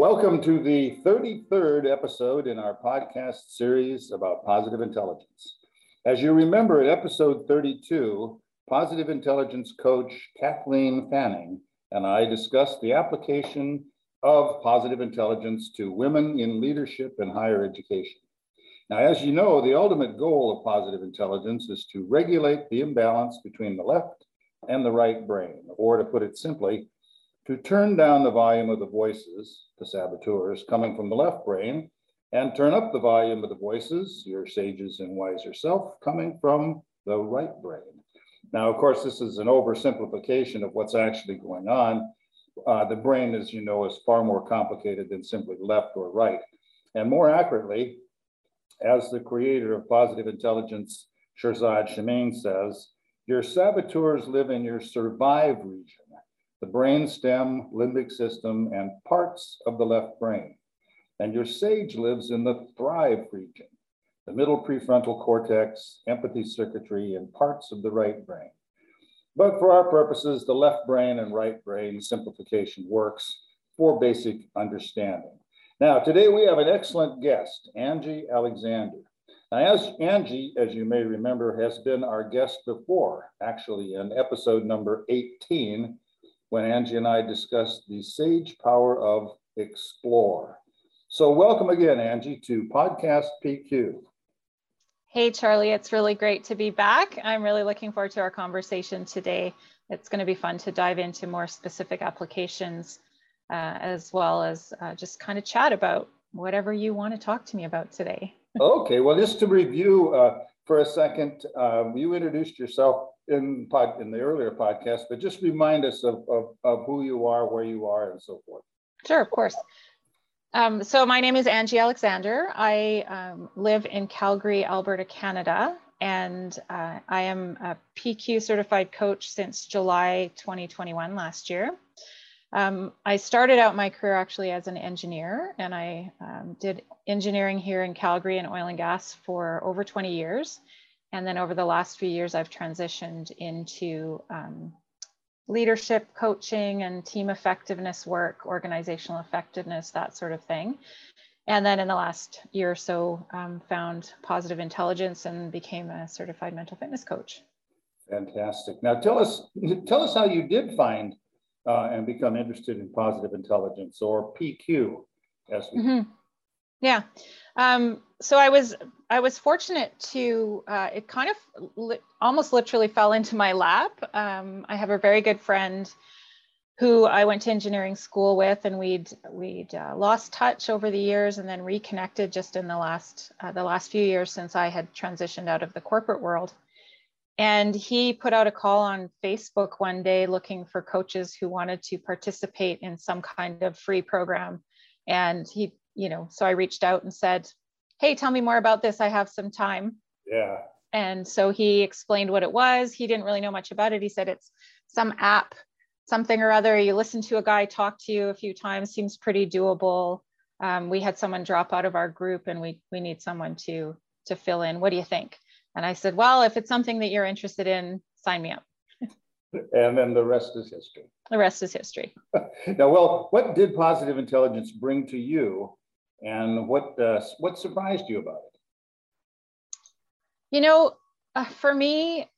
Welcome to the 33rd episode in our podcast series about positive intelligence. As you remember, at episode 32, positive intelligence coach Kathleen Fanning and I discussed the application of positive intelligence to women in leadership and higher education. Now, as you know, the ultimate goal of positive intelligence is to regulate the imbalance between the left and the right brain, or to put it simply, to turn down the volume of the voices, the saboteurs, coming from the left brain, and turn up the volume of the voices, your sages and wiser self, coming from the right brain. Now, of course, this is an oversimplification of what's actually going on. Uh, the brain, as you know, is far more complicated than simply left or right. And more accurately, as the creator of positive intelligence, Shirzad Chamine says, your saboteurs live in your survive region the brainstem, limbic system, and parts of the left brain. And your sage lives in the thrive region, the middle prefrontal cortex, empathy circuitry, and parts of the right brain. But for our purposes, the left brain and right brain simplification works for basic understanding. Now, today we have an excellent guest, Angie Alexander. Now, as Angie, as you may remember, has been our guest before, actually in episode number 18 when Angie and I discussed the sage power of explore. So welcome again, Angie, to Podcast PQ. Hey, Charlie, it's really great to be back. I'm really looking forward to our conversation today. It's going to be fun to dive into more specific applications uh, as well as uh, just kind of chat about whatever you want to talk to me about today. okay, well, just to review uh, for a second, um, you introduced yourself in pod, in the earlier podcast, but just remind us of, of, of who you are, where you are, and so forth. Sure, of course. Um, so my name is Angie Alexander. I um, live in Calgary, Alberta, Canada, and uh, I am a PQ certified coach since July 2021 last year. Um, I started out my career actually as an engineer, and I um, did engineering here in Calgary in oil and gas for over 20 years. And then over the last few years, I've transitioned into um, leadership coaching and team effectiveness work, organizational effectiveness, that sort of thing. And then in the last year or so, um, found positive intelligence and became a certified mental fitness coach. Fantastic. Now tell us, tell us how you did find uh, and become interested in positive intelligence or PQ, as we. Mm-hmm. Yeah. Um, so I was I was fortunate to uh, it kind of li- almost literally fell into my lap. Um, I have a very good friend who I went to engineering school with, and we'd we'd uh, lost touch over the years, and then reconnected just in the last uh, the last few years since I had transitioned out of the corporate world. And he put out a call on Facebook one day looking for coaches who wanted to participate in some kind of free program. And he, you know, so I reached out and said, hey, tell me more about this. I have some time. Yeah. And so he explained what it was. He didn't really know much about it. He said it's some app, something or other. You listen to a guy talk to you a few times, seems pretty doable. Um, we had someone drop out of our group and we, we need someone to, to fill in. What do you think? And I said, well, if it's something that you're interested in, sign me up. and then the rest is history. The rest is history. now, well, what did positive intelligence bring to you and what uh, what surprised you about it? You know, uh, for me,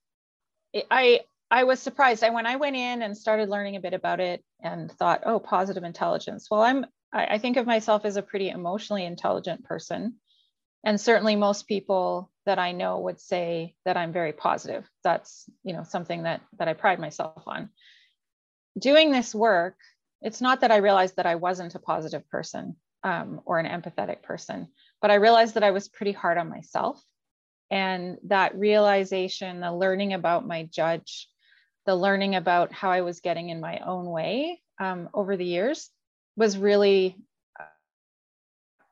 I I was surprised. I when I went in and started learning a bit about it and thought, oh, positive intelligence. Well, I'm I, I think of myself as a pretty emotionally intelligent person, and certainly most people that I know would say that I'm very positive. That's you know something that that I pride myself on. Doing this work, it's not that I realized that I wasn't a positive person um, or an empathetic person. But I realized that I was pretty hard on myself. And that realization, the learning about my judge, the learning about how I was getting in my own way um, over the years was really,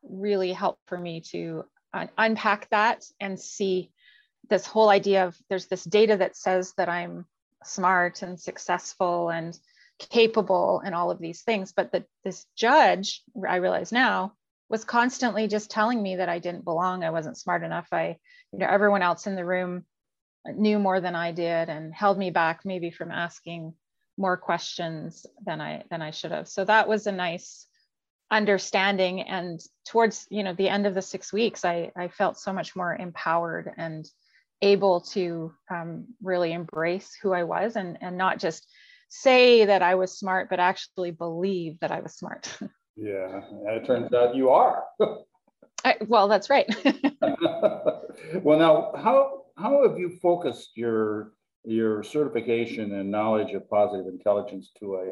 really helped for me to un- unpack that and see this whole idea of there's this data that says that I'm smart and successful and capable and all of these things but that this judge i realize now was constantly just telling me that i didn't belong i wasn't smart enough i you know everyone else in the room knew more than i did and held me back maybe from asking more questions than i than i should have. So that was a nice understanding and towards you know the end of the six weeks i i felt so much more empowered and able to um, really embrace who i was and and not just say that i was smart but actually believe that i was smart yeah and it turns out you are I, well that's right well now how how have you focused your your certification and knowledge of positive intelligence to a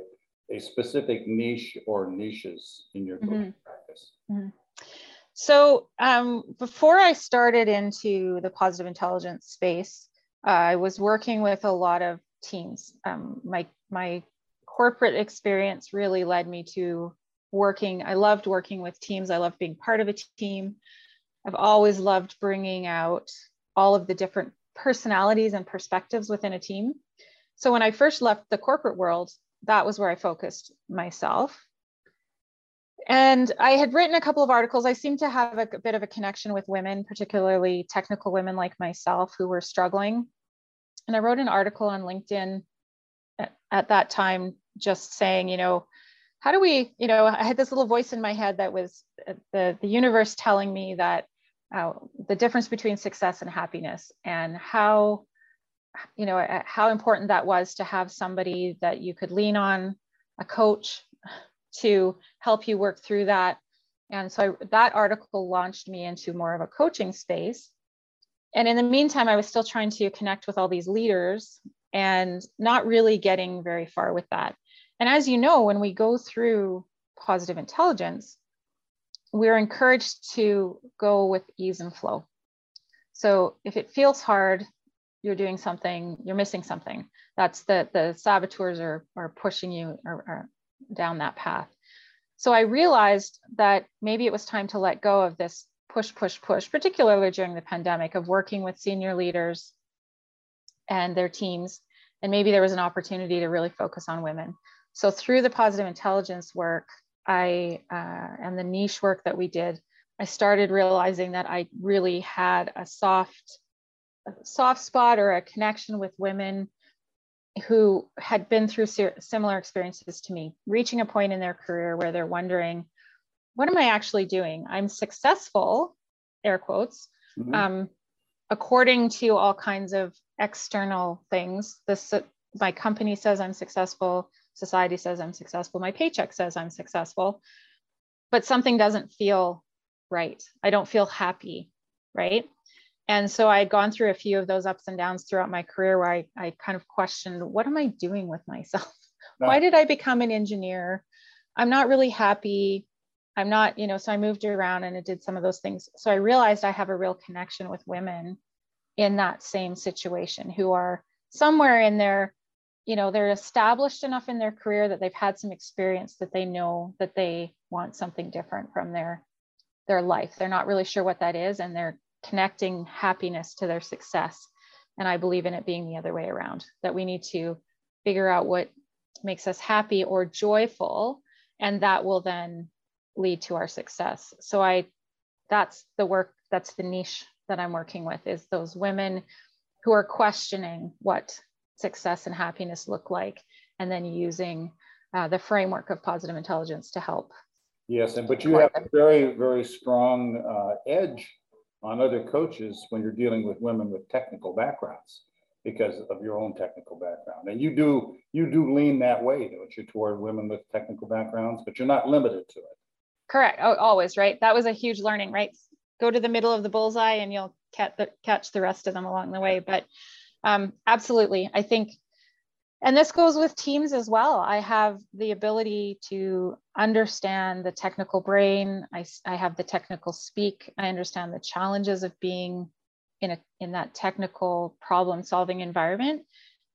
a specific niche or niches in your mm-hmm. practice? Mm-hmm. So um, before I started into the positive intelligence space, uh, I was working with a lot of teams. Um, my my corporate experience really led me to working. I loved working with teams. I loved being part of a team. I've always loved bringing out all of the different personalities and perspectives within a team. So when I first left the corporate world, that was where I focused myself. And I had written a couple of articles. I seemed to have a, a bit of a connection with women, particularly technical women like myself who were struggling. And I wrote an article on LinkedIn at, at that time, just saying, you know, how do we, you know, I had this little voice in my head that was uh, the, the universe telling me that uh, the difference between success and happiness and how you know how important that was to have somebody that you could lean on a coach to help you work through that. And so I, that article launched me into more of a coaching space and in the meantime i was still trying to connect with all these leaders and not really getting very far with that and as you know when we go through positive intelligence we're encouraged to go with ease and flow so if it feels hard you're doing something, you're missing something. That's the the saboteurs are are pushing you or, down that path. So I realized that maybe it was time to let go of this push, push, push, particularly during the pandemic of working with senior leaders and their teams. And maybe there was an opportunity to really focus on women. So through the positive intelligence work, I uh, and the niche work that we did, I started realizing that I really had a soft soft spot or a connection with women who had been through similar experiences to me, reaching a point in their career where they're wondering, what am I actually doing? I'm successful, air quotes, mm-hmm. um, according to all kinds of external things. This my company says I'm successful, society says I'm successful, my paycheck says I'm successful, but something doesn't feel right. I don't feel happy, right? And so I had gone through a few of those ups and downs throughout my career where I, I kind of questioned, what am I doing with myself? Why did I become an engineer? I'm not really happy. I'm not, you know, so I moved around and I did some of those things. So I realized I have a real connection with women in that same situation who are somewhere in their, you know, they're established enough in their career that they've had some experience that they know that they want something different from their their life. They're not really sure what that is and they're connecting happiness to their success. And I believe in it being the other way around, that we need to figure out what makes us happy or joyful, and that will then lead to our success. So I that's the work, that's the niche that I'm working with is those women who are questioning what success and happiness look like, and then using uh, the framework of positive intelligence to help. Yes, and but you have a very, very strong uh, edge on other coaches when you're dealing with women with technical backgrounds because of your own technical background. And you do you do lean that way, don't you, toward women with technical backgrounds, but you're not limited to it. Correct. Oh, always, right? That was a huge learning, right? Go to the middle of the bullseye and you'll catch the, catch the rest of them along the way. But um, absolutely, I think and this goes with teams as well. I have the ability to understand the technical brain. I, I have the technical speak. I understand the challenges of being in a in that technical problem solving environment.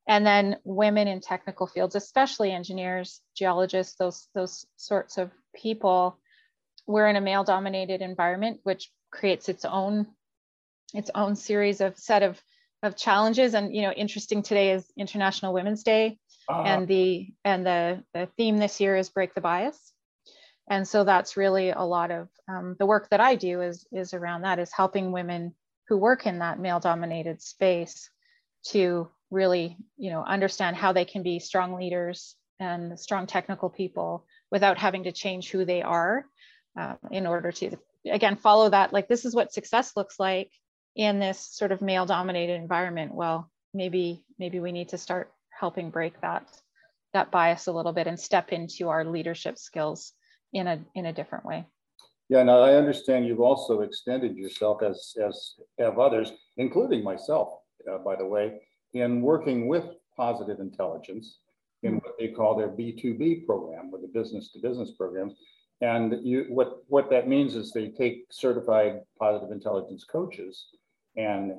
And then women in technical fields, especially engineers, geologists, those those sorts of people, we're in a male dominated environment, which creates its own its own series of set of of challenges. And you know interesting today is international women's day uh-huh. and the and the the theme this year is break the bias. And so that's really a lot of um, the work that i do is is around that is helping women who work in that male dominated space to really you know understand how they can be strong leaders and strong technical people without having to change who they are um, in order to again follow that like this is what success looks like in this sort of male dominated environment. Well maybe maybe we need to start helping break that that bias a little bit and step into our leadership skills in a in a different way. Yeah now i understand you've also extended yourself as as have others including myself uh, by the way in working with positive intelligence in what they call their b2b program or the business to business programs and you, what, what that means is they take certified positive intelligence coaches and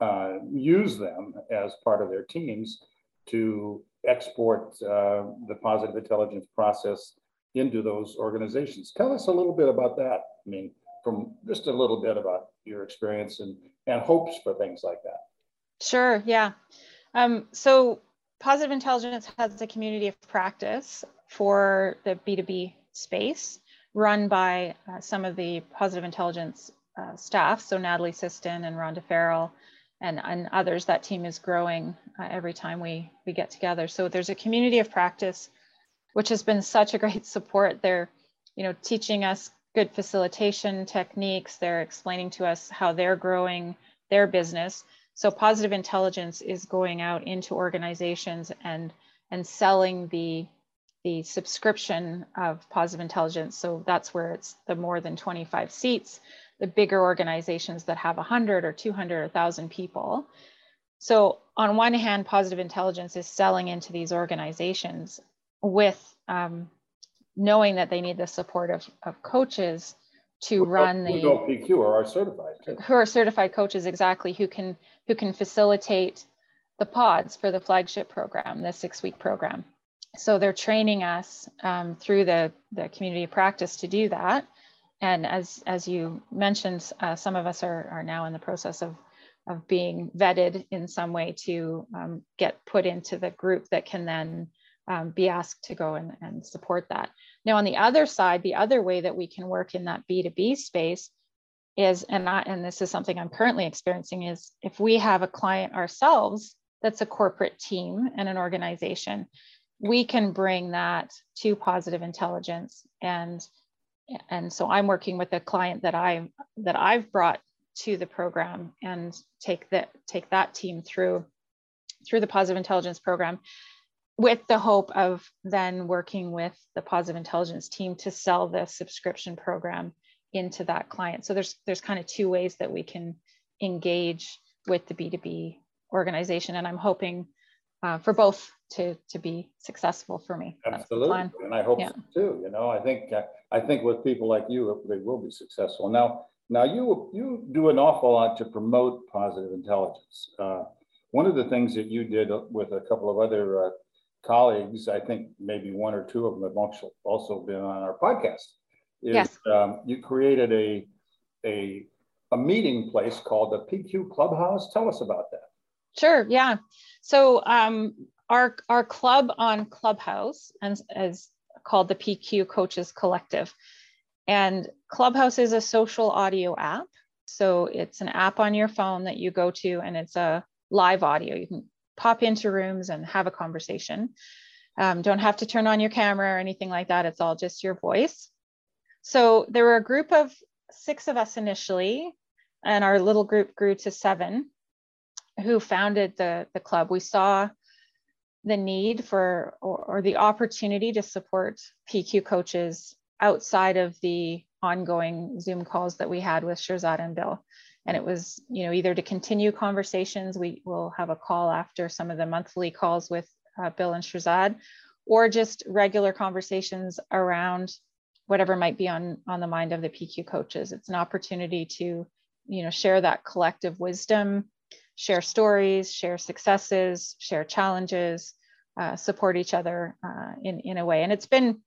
uh, use them as part of their teams to export uh, the positive intelligence process into those organizations. Tell us a little bit about that. I mean, from just a little bit about your experience and, and hopes for things like that. Sure, yeah. Um, so Positive Intelligence has a community of practice for the B2B space run by uh, some of the Positive Intelligence uh, staff. So Natalie Siston and Rhonda Farrell and, and others, that team is growing uh, every time we, we get together. So there's a community of practice, which has been such a great support. They're, you know, teaching us good facilitation techniques. They're explaining to us how they're growing their business. So positive intelligence is going out into organizations and and selling the the subscription of positive intelligence. So that's where it's the more than 25 seats the bigger organizations that have 100 or 200 or 1,000 people. So, on one hand, positive intelligence is selling into these organizations with um, knowing that they need the support of, of coaches to who run the who PQ or are certified who are certified coaches exactly who can who can facilitate the pods for the flagship program, the six week program. So they're training us um, through the the community practice to do that and as as you mentioned, uh, some of us are are now in the process of of being vetted in some way to um, get put into the group that can then um, be asked to go and, and support that. Now, on the other side, the other way that we can work in that B2B space is, and, I, and this is something I'm currently experiencing, is if we have a client ourselves that's a corporate team and an organization, we can bring that to positive intelligence and and so I'm working with a client that I that I've brought to the program and take that take that team through through the positive intelligence program with the hope of then working with the positive intelligence team to sell the subscription program into that client. So there's there's kind of two ways that we can engage with the B2B organization and I'm hoping uh, for both to to be successful for me. Absolutely, and I hope yeah. so too. You know, I think uh, I think with people like you, they will be successful. Now, now you you do an awful lot to promote positive intelligence. Uh, one of the things that you did with a couple of other uh, colleagues, I think maybe one or two of them have also also been on our podcast. Is, yes. Um, you created a a a meeting place called the PQ Clubhouse. Tell us about that. Sure. Yeah. So um, our our club on Clubhouse and is called the PQ Coaches Collective, and Clubhouse is a social audio app. So it's an app on your phone that you go to, and it's a live audio. You can pop into rooms and have a conversation. Um, don't have to turn on your camera or anything like that. It's all just your voice. So there were a group of six of us initially, and our little group grew to seven who founded the, the club, we saw the need for or, or, the opportunity to support PQ coaches outside of the ongoing Zoom calls that we had with Shirzad and Bill. And it was, you know, either to continue conversations, we will have a call after some of the monthly calls with uh, Bill and Shirzad, or just regular conversations around whatever might be on, on the mind of the PQ coaches. It's an opportunity to, you know, share that collective wisdom share stories, share successes, share challenges, uh, support each other uh, in, in a way. And it's been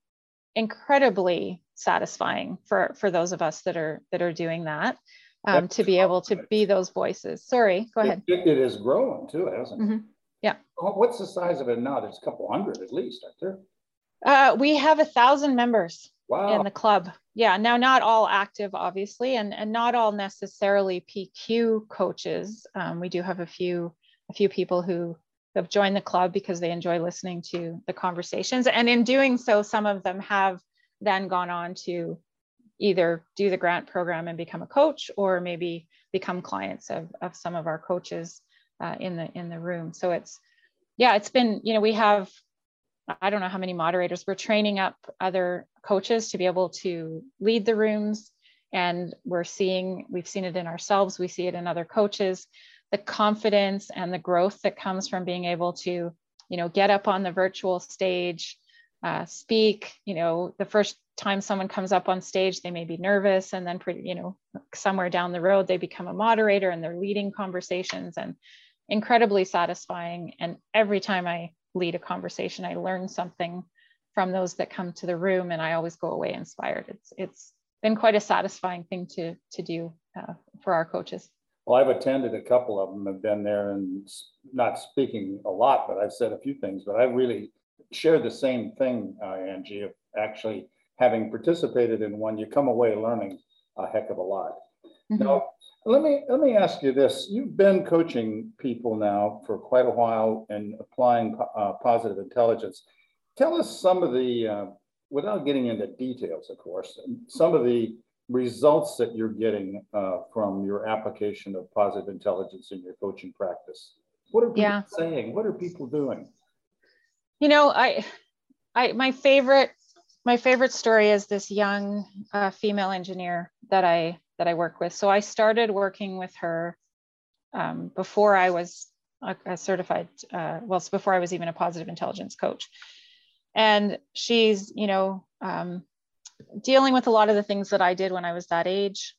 incredibly satisfying for, for those of us that are that are doing that um, to be able to be those voices. Sorry, go ahead. It, it is growing too, hasn't it? Mm-hmm. Yeah. What's the size of it now? There's a couple hundred at least, aren't there? Uh, we have a thousand members wow. in the club. Yeah, now not all active, obviously, and, and not all necessarily PQ coaches. Um, we do have a few a few people have joined the club because they enjoy listening to the conversations. And in doing so, some of them have then gone on to either do the grant program and become a coach or maybe become clients of, of some of our coaches uh, in the in the room. So it's yeah, it's been, you know, we have I don't know how many moderators. We're training up other coaches to be able to lead the rooms. And we're seeing, we've seen it in ourselves, we see it in other coaches, the confidence and the growth that comes from being able to, you know, get up on the virtual stage, uh, speak. You know, the first time someone comes up on stage, they may be nervous, and then, pretty, you know, somewhere down the road, they become a moderator and they're leading conversations and incredibly satisfying. And every time I lead a conversation, I learn something from those that come to the room, and I always go away inspired. It's it's been quite a satisfying thing to to do uh, for our coaches. Well, I've attended a couple of them, have been there and not speaking a lot, but I've said a few things. But I really share the same thing, uh, Angie, of actually having participated in one, you come away learning a heck of a lot. Mm-hmm. Now, let me let me ask you this: You've been coaching people now for quite a while and applying uh, positive intelligence. Tell us some of the, uh, without getting into details, of course, some of the results that you're getting uh, from your application of positive intelligence in your coaching practice. What are people yeah. saying? What are people doing? You know, I, I my favorite my favorite story is this young uh, female engineer that I that I work with. So I started working with her um, before I was a, a certified, uh, well, before I was even a positive intelligence coach. And she's, you know, um, dealing with a lot of the things that I did when I was that age.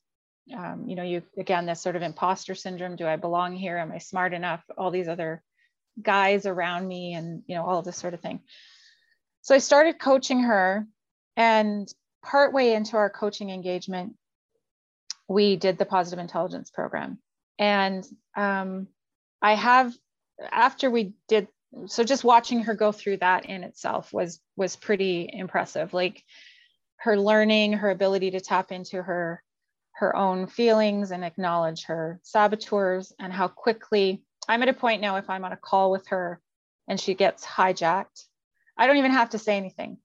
Um, you know, you again, this sort of imposter syndrome. Do I belong here? Am I smart enough? All these other guys around me, and you know, all of this sort of thing. So I started coaching her, and partway into our coaching engagement, we did the positive intelligence program. And um, I have, after we did, so just watching her go through that in itself was was pretty impressive. Like her learning, her ability to tap into her her own feelings and acknowledge her saboteurs and how quickly I'm at a point now if I'm on a call with her and she gets hijacked, I don't even have to say anything.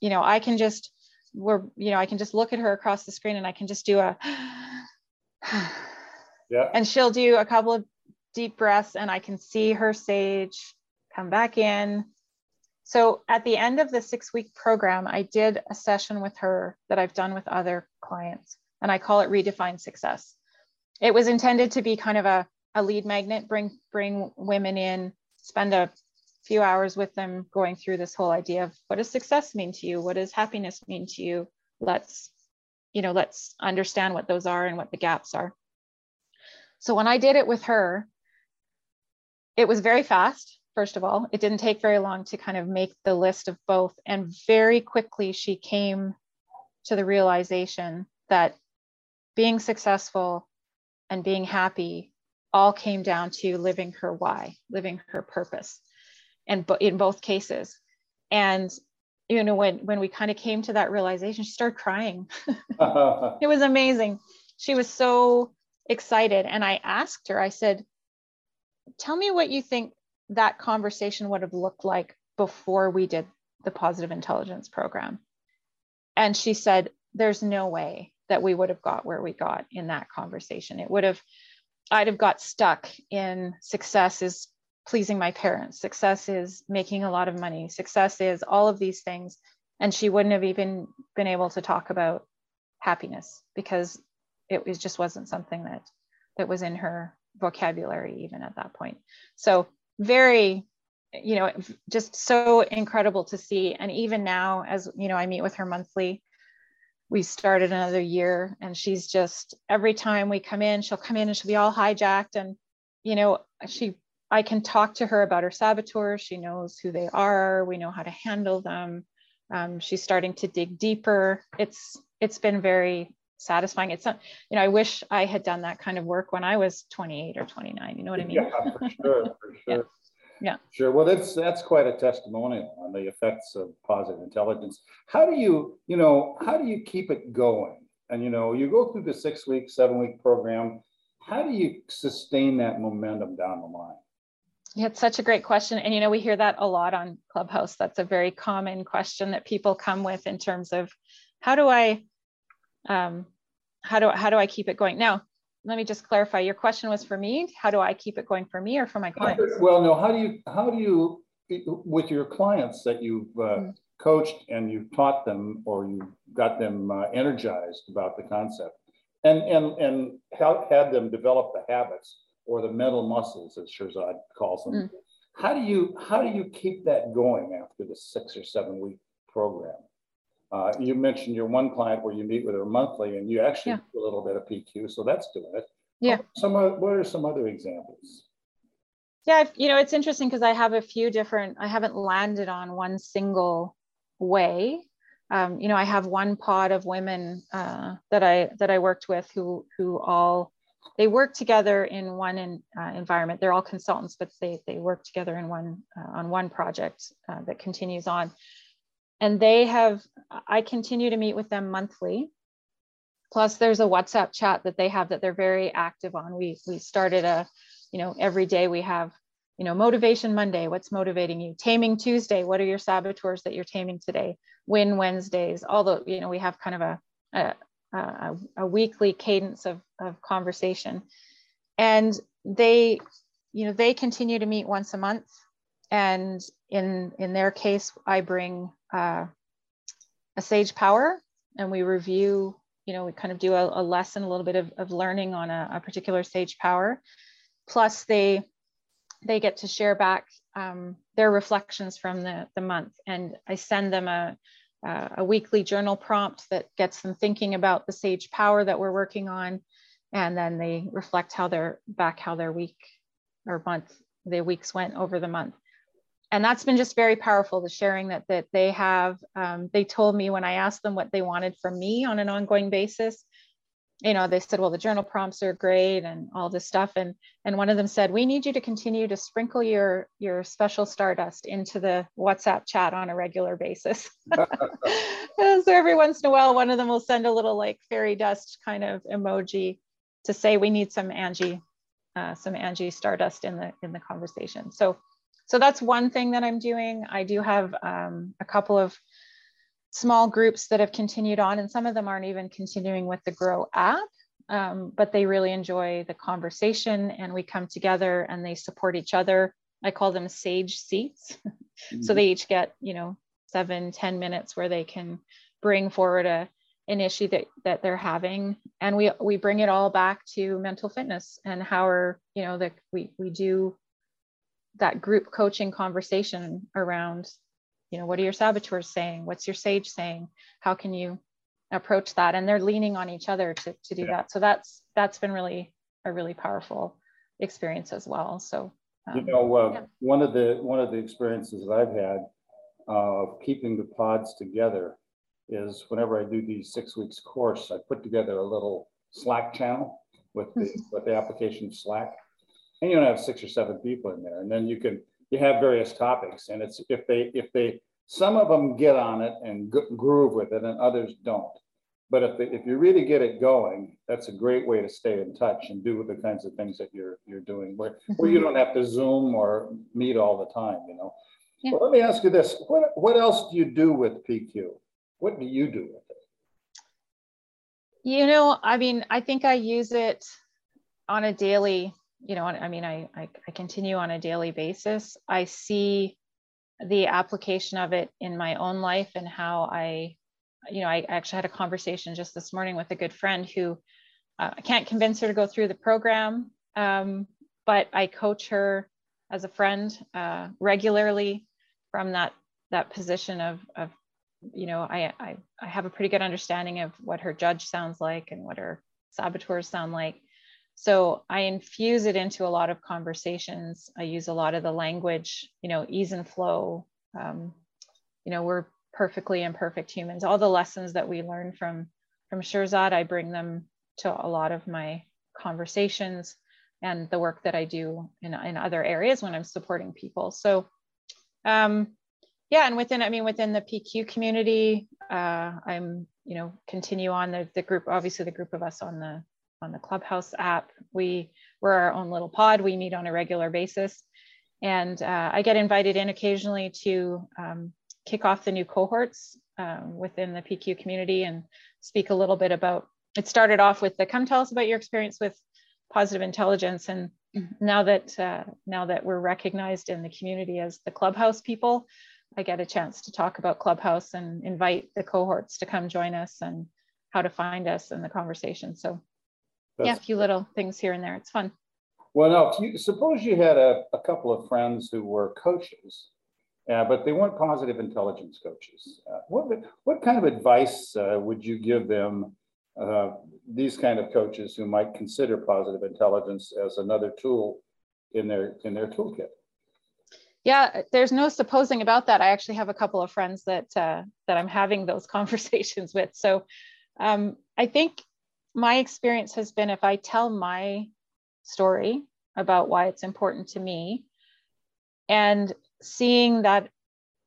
You know, I can just we're, you know, I can just look at her across the screen and I can just do a yeah. And she'll do a couple of deep breaths and I can see her sage come back in. So at the end of the six week program, I did a session with her that I've done with other clients, and I call it Redefine Success. It was intended to be kind of a, a lead magnet, bring, bring women in, spend a few hours with them going through this whole idea of what does success mean to you? What does happiness mean to you? Let's you know, let's understand what those are and what the gaps are. So when I did it with her, it was very fast, first of all. It didn't take very long to kind of make the list of both. And very quickly, she came to the realization that being successful and being happy all came down to living her why, living her purpose, and in both cases. And you know when when we kind of came to that realization she started crying it was amazing she was so excited and i asked her i said tell me what you think that conversation would have looked like before we did the positive intelligence program and she said there's no way that we would have got where we got in that conversation it would have i'd have got stuck in success is pleasing my parents. Success is making a lot of money. Success is all of these things. And she wouldn't have even been able to talk about happiness because it was, just wasn't something that that was in her vocabulary even at that point. So very, you know, just so incredible to see. And even now, as you know, I meet with her monthly. We started another year, and she's just every time we come in, she'll come in and she'll be all hijacked and you know she I can talk to her about her saboteurs. She knows who they are. We know how to handle them. Um, she's starting to dig deeper. It's it's been very satisfying. It's not, you know, I wish I had done that kind of work when I was 28 or 29. You know what I mean? Yeah, for sure, for sure. yeah. yeah. Sure. Well, that's that's quite a testimonial on the effects of positive intelligence. How do you, you know, how do you keep it going? And you know, you go through the six week, seven week program. How do you sustain that momentum down the line? Yeah, it's such a great question. And, you know, we hear that a lot on Clubhouse. That's a very common question that people come with in terms of how do I, um, how do, how do I keep it going? Now, let me just clarify. Your question was for me. How do I keep it going for me or for my clients? Well, no, how do you, how do you, with your clients that you've uh, mm. coached and you've taught them or you've got them uh, energized about the concept and, and, and had them develop the habits or the mental muscles, as Shirzad calls them. Mm. How do you how do you keep that going after the six or seven week program? Uh, you mentioned your one client where you meet with her monthly, and you actually yeah. do a little bit of PQ, so that's doing it. Yeah. Some what are some other examples? Yeah, you know, it's interesting because I have a few different. I haven't landed on one single way. Um, you know, I have one pod of women uh, that I that I worked with who who all they work together in one in, uh, environment. They're all consultants, but they, they work together in one uh, on one project uh, that continues on. And they have, I continue to meet with them monthly. Plus there's a WhatsApp chat that they have that they're very active on. We, we started a, you know, every day we have, you know, motivation Monday, what's motivating you? Taming Tuesday, what are your saboteurs that you're taming today? Win Wednesdays, the, you know, we have kind of a, a a, a weekly cadence of, of conversation. And they, you know, they continue to meet once a month. And in, in their case, I bring uh, a Sage Power and we review, you know, we kind of do a, a lesson, a little bit of, of learning on a, a particular Sage Power. Plus they, they get to share back um, their reflections from the, the month. And I send them a, uh, a weekly journal prompt that gets them thinking about the sage power that we're working on and then they reflect how their back how their week or month their weeks went over the month and that's been just very powerful the sharing that that they have um, they told me when i asked them what they wanted from me on an ongoing basis you know, they said, well, the journal prompts are great and all this stuff. And, and one of them said, we need you to continue to sprinkle your, your special stardust into the WhatsApp chat on a regular basis. so every once in a while, one of them will send a little like fairy dust kind of emoji to say, we need some Angie, uh, some Angie stardust in the, in the conversation. So, so that's one thing that I'm doing. I do have um, a couple of small groups that have continued on, and some of them aren't even continuing with the Grow app, um, but they really enjoy the conversation and we come together and they support each other. I call them sage seats. Mm-hmm. so they each get, you know, seven, ten minutes where they can bring forward a, an issue that, that they're having. And we, we bring it all back to mental fitness and how are, you know, that we, we do that group coaching conversation around you know what are your saboteurs saying? What's your sage saying? How can you approach that? And they're leaning on each other to, to do yeah. that. So that's that's been really a really powerful experience as well. So um, you know uh, yeah. one of the one of the experiences that i've had of uh, keeping the pods together is whenever i do these six weeks course i put together a little slack channel with the with the application slack and you don't have six or seven people in there. And then you can you have various topics. And it's if they if they some of them get on it and groove with it and others don't. But if, they, if you really get it going that's a great way to stay in touch and do the kinds of things that you're you're doing where, where you don't have to zoom or meet all the time you know? Yeah. well, let me ask you this. What, what else do you do with pq what do you do with it? You know i mean i think i use it on a daily you know, I mean, I, I, I continue on a daily basis. I see the application of it in my own life and how I, you know, I actually had a conversation just this morning with a good friend who uh, I can't convince her to go through the program, um, but I coach her as a friend uh, regularly from that that position of, of you know, I, I I have a pretty good understanding of what her judge sounds like and what her saboteurs sound like so I infuse it into a lot of conversations. I use a lot of the language, you know, ease and flow. Um, you know, we're perfectly imperfect humans. All the lessons that we learn from from Shirzad, I bring them to a lot of my conversations and the work that I do in, in other areas when I'm supporting people. So um, yeah, and within, I mean, within the PQ community, uh, I'm, you know, continue on the, the group, obviously the group of us on the on the Clubhouse app. We we're our own little pod. We meet on a regular basis, And uh, I get invited in occasionally to um, kick off the new cohorts um, within the PQ community and speak a little bit about. It started off with the come tell us about your experience with positive intelligence, and now that uh, now that we're recognized in the community as the clubhouse people, I get a chance to talk about clubhouse and invite the cohorts to come join us and how to find us in the conversation. So That's yeah, a few little things here and there. It's fun. Well, now, you, suppose you had a, a couple of friends who were coaches, uh, but they weren't positive intelligence coaches. Uh, what, what kind of advice uh, would you give them, uh, these kind of coaches who might consider positive intelligence as another tool in their, in their toolkit? Yeah, there's no supposing about that. I actually have a couple of friends that uh, that I'm having those conversations with. So um, I think my experience has been if I tell my story about why it's important to me and seeing that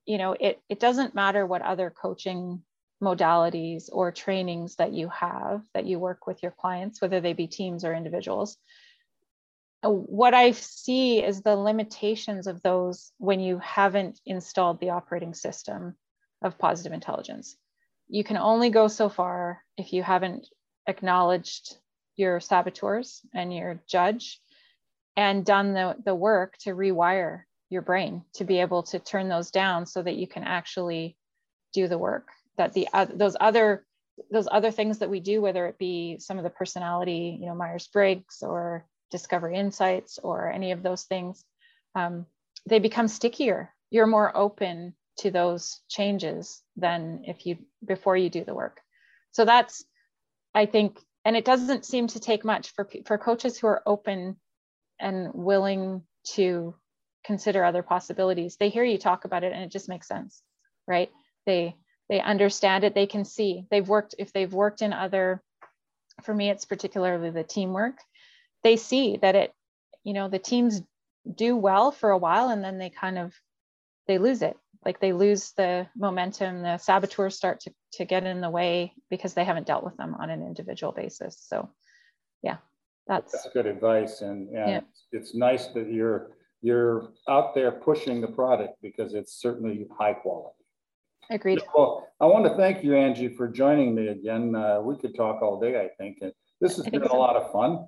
you know it it doesn't matter what other coaching modalities or trainings that you have that you work with your clients whether they be teams or individuals uh, what i see is the limitations of those when you haven't installed the operating system of positive intelligence. You can only go so far if you haven't acknowledged your saboteurs and your judge and done the, the work to rewire your brain to be able to turn those down so that you can actually do the work that the uh, those other those other things that we do whether it be some of the personality you know myers-briggs or discovery insights or any of those things um, they become stickier. You're more open to those changes than if you before you do the work. So that's i think and it doesn't seem to take much for for coaches who are open and willing to consider other possibilities. They hear you talk about it and it just makes sense right? They they understand it. They can see. They've worked if they've worked in other for me it's particularly the teamwork they see that it you know the teams do well for a while and then they kind of they lose it like they lose the momentum the saboteurs start to, to get in the way because they haven't dealt with them on an individual basis. So yeah that's, that's good advice and, and yeah. it's nice that you're you're out there pushing the product because it's certainly high quality. Agreed. Well i want to thank you angie for joining me again. Uh, we could talk all day i think and this has been so. a lot of fun.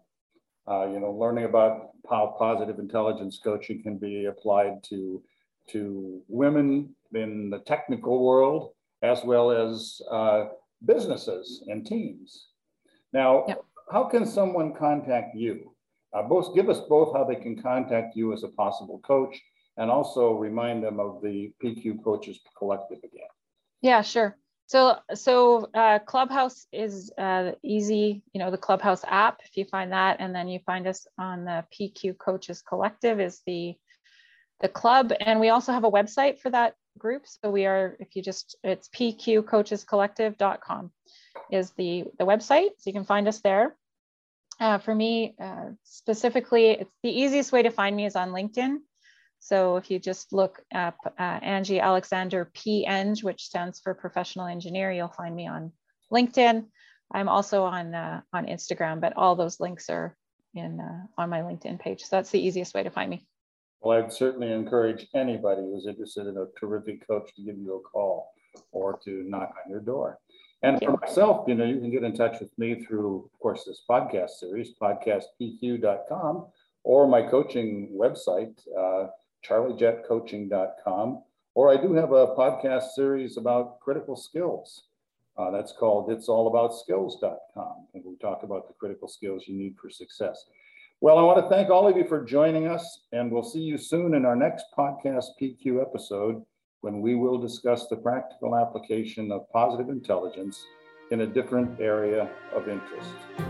Uh, you know learning about how positive intelligence coaching can be applied to to women in the technical world as well as uh, businesses and teams. Now, yep. how can someone contact you? Uh, both give us both how they can contact you as a possible coach, and also remind them of the PQ Coaches Collective again. Yeah, sure. So, so uh, Clubhouse is uh, easy. You know, the Clubhouse app. If you find that, and then you find us on the PQ Coaches Collective is the the club. And we also have a website for that group. So we are, if you just, it's pqcoachescollective.com is the, the website. So you can find us there. Uh, for me, uh, specifically, it's the easiest way to find me is on LinkedIn. So if you just look up uh, Angie Alexander PEng, which stands for professional engineer, you'll find me on LinkedIn. I'm also on uh, on Instagram, but all those links are in uh, on my LinkedIn page. So that's the easiest way to find me. Well, I'd certainly encourage anybody who's interested in a terrific coach to give you a call or to knock on your door. And for myself, you know, you can get in touch with me through, of course, this podcast series, podcastpq.com, or my coaching website, uh, charliejetcoaching.com. Or I do have a podcast series about critical skills. Uh, that's called It's All About Skills.com. And we talk about the critical skills you need for success. Well, I want to thank all of you for joining us, and we'll see you soon in our next podcast PQ episode when we will discuss the practical application of positive intelligence in a different area of interest.